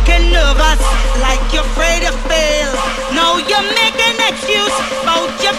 looking nervous, like you're afraid of fail. No, you're making excuse, both your